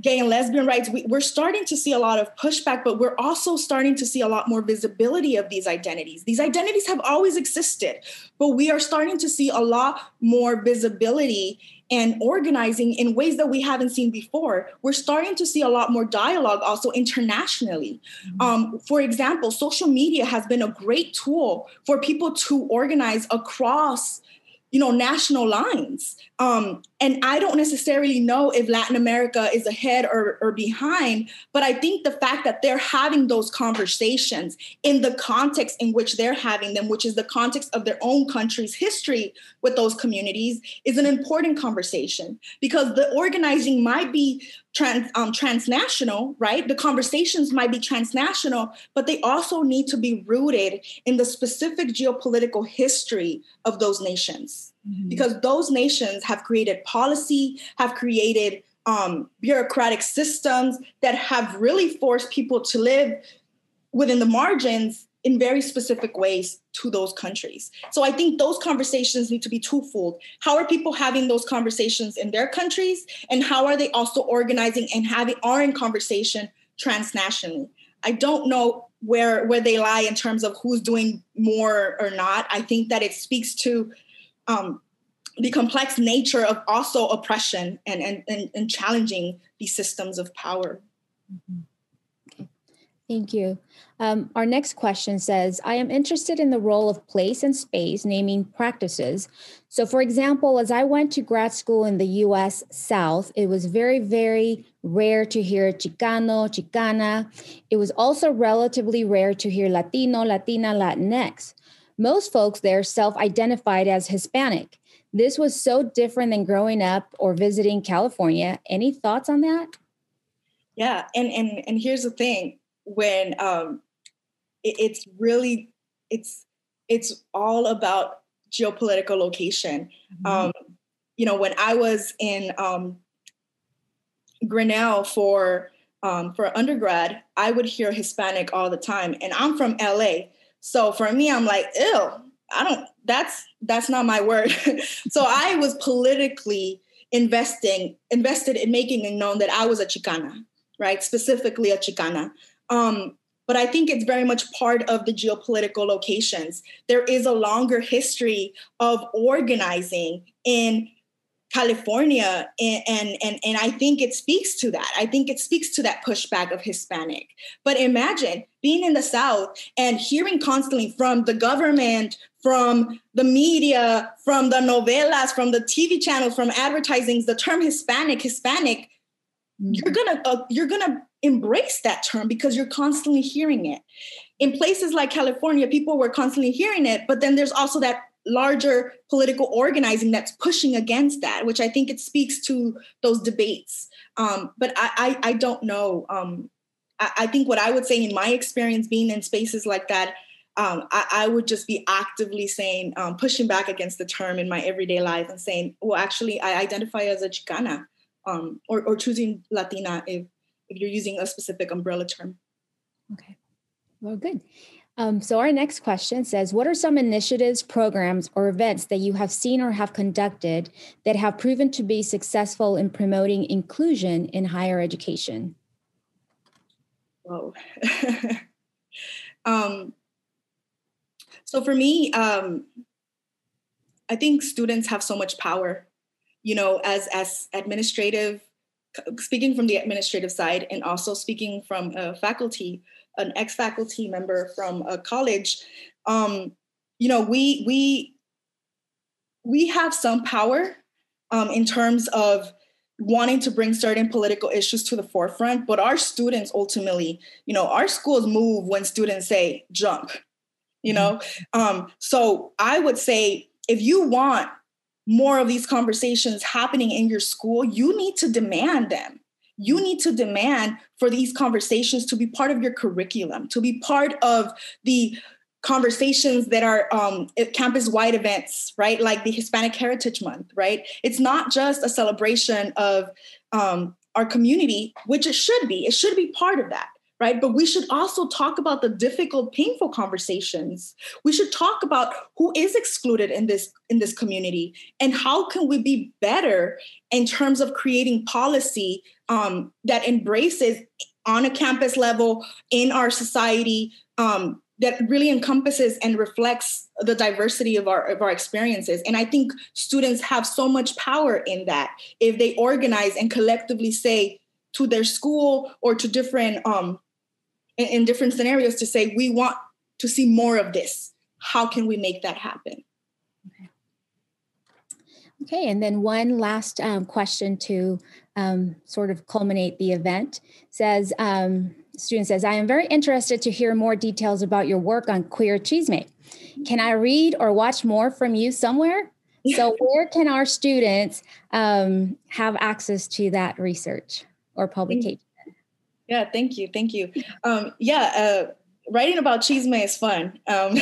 gay and lesbian rights. We, we're starting to see a lot of pushback, but we're also starting to see a lot more visibility of these identities. These identities have always existed, but we are starting to see a lot more visibility and organizing in ways that we haven't seen before. We're starting to see a lot more dialogue also internationally. Mm-hmm. Um, for example, social media has been a great tool for people to organize across you know national lines. Um, and i don't necessarily know if latin america is ahead or, or behind but i think the fact that they're having those conversations in the context in which they're having them which is the context of their own country's history with those communities is an important conversation because the organizing might be trans, um, transnational, right? The conversations might be transnational, but they also need to be rooted in the specific geopolitical history of those nations. Mm-hmm. Because those nations have created policy, have created um, bureaucratic systems that have really forced people to live within the margins in very specific ways to those countries. So I think those conversations need to be twofold. How are people having those conversations in their countries and how are they also organizing and having are in conversation transnationally? I don't know where where they lie in terms of who's doing more or not. I think that it speaks to um, the complex nature of also oppression and, and, and, and challenging these systems of power. Mm-hmm. Thank you. Um, our next question says I am interested in the role of place and space, naming practices. So, for example, as I went to grad school in the US South, it was very, very rare to hear Chicano, Chicana. It was also relatively rare to hear Latino, Latina, Latinx. Most folks there self identified as Hispanic. This was so different than growing up or visiting California. Any thoughts on that? Yeah, and and and here's the thing: when um, it, it's really it's it's all about geopolitical location. Mm-hmm. Um, you know, when I was in um, Grinnell for um, for undergrad, I would hear Hispanic all the time, and I'm from LA, so for me, I'm like, ew, I don't. That's that's not my word. *laughs* so I was politically investing invested in making it known that I was a Chicana, right? Specifically a Chicana. Um, but I think it's very much part of the geopolitical locations. There is a longer history of organizing in California, and, and, and, and I think it speaks to that. I think it speaks to that pushback of Hispanic. But imagine being in the South and hearing constantly from the government, from the media, from the novelas, from the TV channels, from advertisings, the term Hispanic, Hispanic. You're gonna uh, you're gonna embrace that term because you're constantly hearing it. In places like California, people were constantly hearing it, but then there's also that larger political organizing that's pushing against that, which I think it speaks to those debates. Um, but I, I, I, don't know. Um, I, I, think what I would say in my experience being in spaces like that, um, I, I, would just be actively saying, um, pushing back against the term in my everyday life and saying, well, actually, I identify as a Chicana um, or, or choosing Latina if, if you're using a specific umbrella term. Okay, well, good. Um, so, our next question says What are some initiatives, programs, or events that you have seen or have conducted that have proven to be successful in promoting inclusion in higher education? Whoa. *laughs* um, so, for me, um, I think students have so much power, you know, as, as administrative speaking from the administrative side and also speaking from a faculty, an ex-faculty member from a college, um, you know, we we we have some power um, in terms of wanting to bring certain political issues to the forefront, but our students ultimately, you know, our schools move when students say jump, you know. Mm-hmm. Um, so I would say if you want more of these conversations happening in your school, you need to demand them. You need to demand for these conversations to be part of your curriculum, to be part of the conversations that are um, campus wide events, right? Like the Hispanic Heritage Month, right? It's not just a celebration of um, our community, which it should be. It should be part of that right? But we should also talk about the difficult painful conversations. We should talk about who is excluded in this in this community and how can we be better in terms of creating policy um, that embraces on a campus level in our society um, that really encompasses and reflects the diversity of our of our experiences. And i think students have so much power in that. If they organize and collectively say to their school or to different um, in, in different scenarios to say, we want to see more of this. How can we make that happen? Okay, and then one last um, question to um, sort of culminate the event says, um, student says, I am very interested to hear more details about your work on queer chisme. Can I read or watch more from you somewhere? So, *laughs* where can our students um, have access to that research? or publication. Yeah, thank you, thank you. Um, yeah, uh, writing about chisme is fun. Um,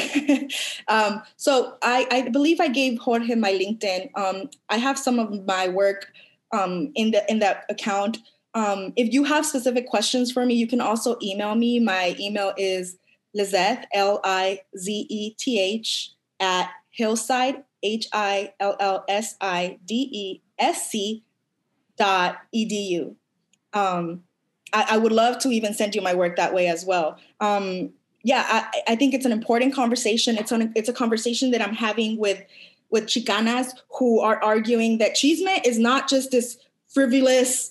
*laughs* um, so I, I, believe I gave Jorge my LinkedIn. Um, I have some of my work um, in the in that account. Um, if you have specific questions for me, you can also email me. My email is Lizeth L I Z E T H at Hillside H I L L S I D E S C dot edu. Um, I, I, would love to even send you my work that way as well. Um, yeah, I, I, think it's an important conversation. It's on. It's a conversation that I'm having with with Chicanas who are arguing that chisme is not just this frivolous,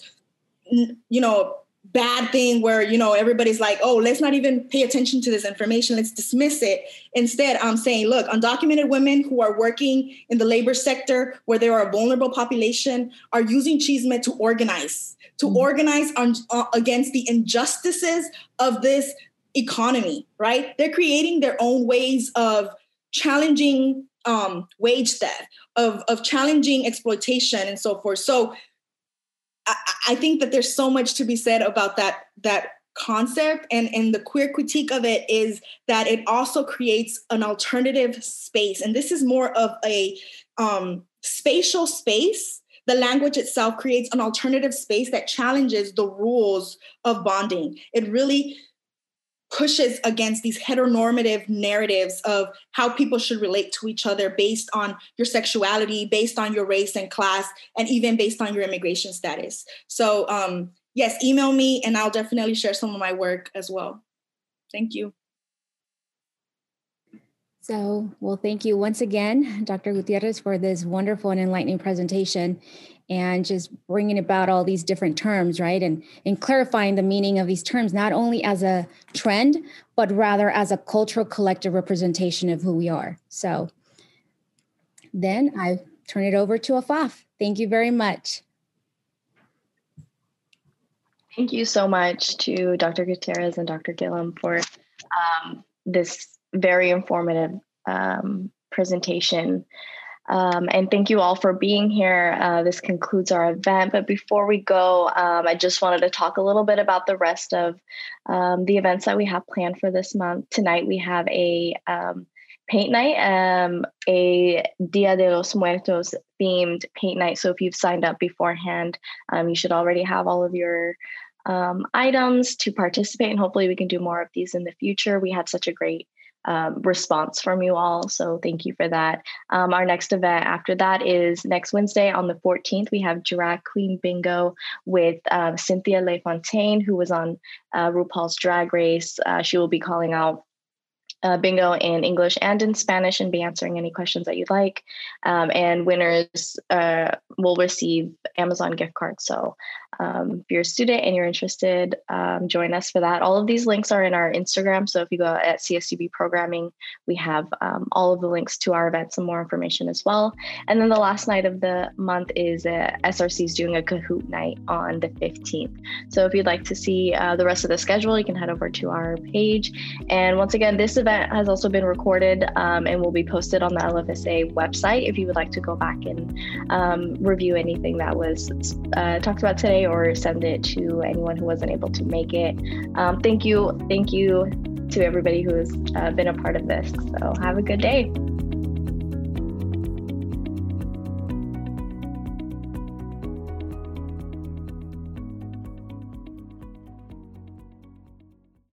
you know, bad thing where you know everybody's like oh let's not even pay attention to this information. Let's dismiss it. Instead i'm saying look undocumented women who are working in the labor sector where there are a vulnerable population are using chisme to organize to mm-hmm. organize on, uh, against the injustices of this economy right? They're creating their own ways of challenging um, wage theft of, of challenging exploitation and so forth. So I, think that there's so much to be said about that that concept. And and the queer critique of it is that it also creates an alternative space. And this is more of a um, spatial space. The language itself creates an alternative space that challenges the rules of bonding. It really pushes against these heteronormative narratives of how people should relate to each other based on your sexuality, based on your race and class, and even based on your immigration status. So, um, yes, email me and I'll definitely share some of my work as well. Thank you. So, well, thank you once again, Dr. Gutierrez, for this wonderful and enlightening presentation and just bringing about all these different terms, right? And, and clarifying the meaning of these terms, not only as a trend, but rather as a cultural collective representation of who we are. So then I turn it over to Afaf. Thank you very much. Thank you so much to Dr. Gutierrez and Dr. Gillum for um, this very informative um, presentation. Um, and thank you all for being here. Uh, this concludes our event. But before we go, um, I just wanted to talk a little bit about the rest of um, the events that we have planned for this month. Tonight, we have a um, paint night, um, a Dia de los Muertos themed paint night. So if you've signed up beforehand, um, you should already have all of your items to participate. And hopefully, we can do more of these in the future. We had such a great um, response from you all. So thank you for that. Um, our next event after that is next Wednesday on the 14th. We have Drag Queen Bingo with uh, Cynthia Lee Fontaine, who was on uh, RuPaul's Drag Race. Uh, she will be calling out uh, bingo in English and in Spanish and be answering any questions that you'd like. Um, and winners uh, will receive Amazon gift cards. So um, if you're a student and you're interested, um, join us for that. All of these links are in our Instagram. So if you go at CSUB programming, we have um, all of the links to our events and more information as well. And then the last night of the month is uh, SRC is doing a Kahoot night on the 15th. So if you'd like to see uh, the rest of the schedule, you can head over to our page. And once again, this event has also been recorded um, and will be posted on the LFSA website if you would like to go back and um, review anything that was uh, talked about today or send it to anyone who wasn't able to make it. Um, thank you. Thank you to everybody who has uh, been a part of this. So have a good day.